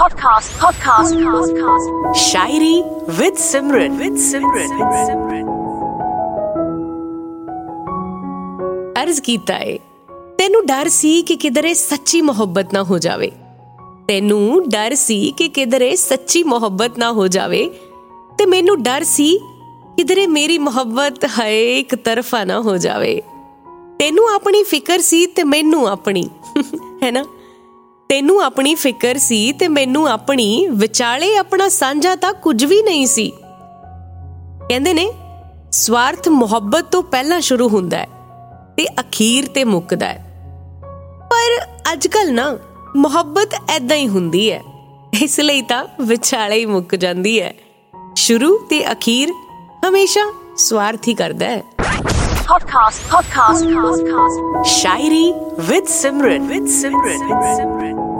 Podcast. Podcast. Podcast. Shayari with Simran with Simran with Simran ਅਰਜ਼ ਕੀਤਾ ਏ ਤੈਨੂੰ ਡਰ ਸੀ ਕਿ ਕਿਧਰੇ ਸੱਚੀ ਮੁਹੱਬਤ ਨਾ ਹੋ ਜਾਵੇ ਤੈਨੂੰ ਡਰ ਸੀ ਕਿ ਕਿਧਰੇ ਸੱਚੀ ਮੁਹੱਬਤ ਨਾ ਹੋ ਜਾਵੇ ਤੇ ਮੈਨੂੰ ਡਰ ਸੀ ਕਿਧਰੇ ਮੇਰੀ ਮੁਹੱਬਤ ਹੈ ਇੱਕ ਤਰਫਾ ਨਾ ਹੋ ਜਾਵੇ ਤੈਨੂੰ ਆਪਣੀ ਫਿਕਰ ਸੀ ਤੇ ਮੈਨੂੰ ਆਪਣੀ ਹੈ ਨਾ ਤੈਨੂੰ ਆਪਣੀ ਫਿਕਰ ਸੀ ਤੇ ਮੈਨੂੰ ਆਪਣੀ, ਵਿਚਾਲੇ ਆਪਣਾ ਸਾਂਝਾ ਤਾਂ ਕੁਝ ਵੀ ਨਹੀਂ ਸੀ। ਕਹਿੰਦੇ ਨੇ, ਸਵਾਰਥ ਮੁਹੱਬਤ ਤੋਂ ਪਹਿਲਾਂ ਸ਼ੁਰੂ ਹੁੰਦਾ ਹੈ ਤੇ ਅਖੀਰ ਤੇ ਮੁੱਕਦਾ ਹੈ। ਪਰ ਅੱਜਕੱਲ ਨਾ, ਮੁਹੱਬਤ ਐਦਾਂ ਹੀ ਹੁੰਦੀ ਹੈ। ਇਸ ਲਈ ਤਾਂ ਵਿਚਾਲੇ ਹੀ ਮੁੱਕ ਜਾਂਦੀ ਹੈ। ਸ਼ੁਰੂ ਤੇ ਅਖੀਰ ਹਮੇਸ਼ਾ ਸਵਾਰਥ ਹੀ ਕਰਦਾ ਹੈ। podcast, podcast, podcast. Shairi with Simran. With Simran. With Simran.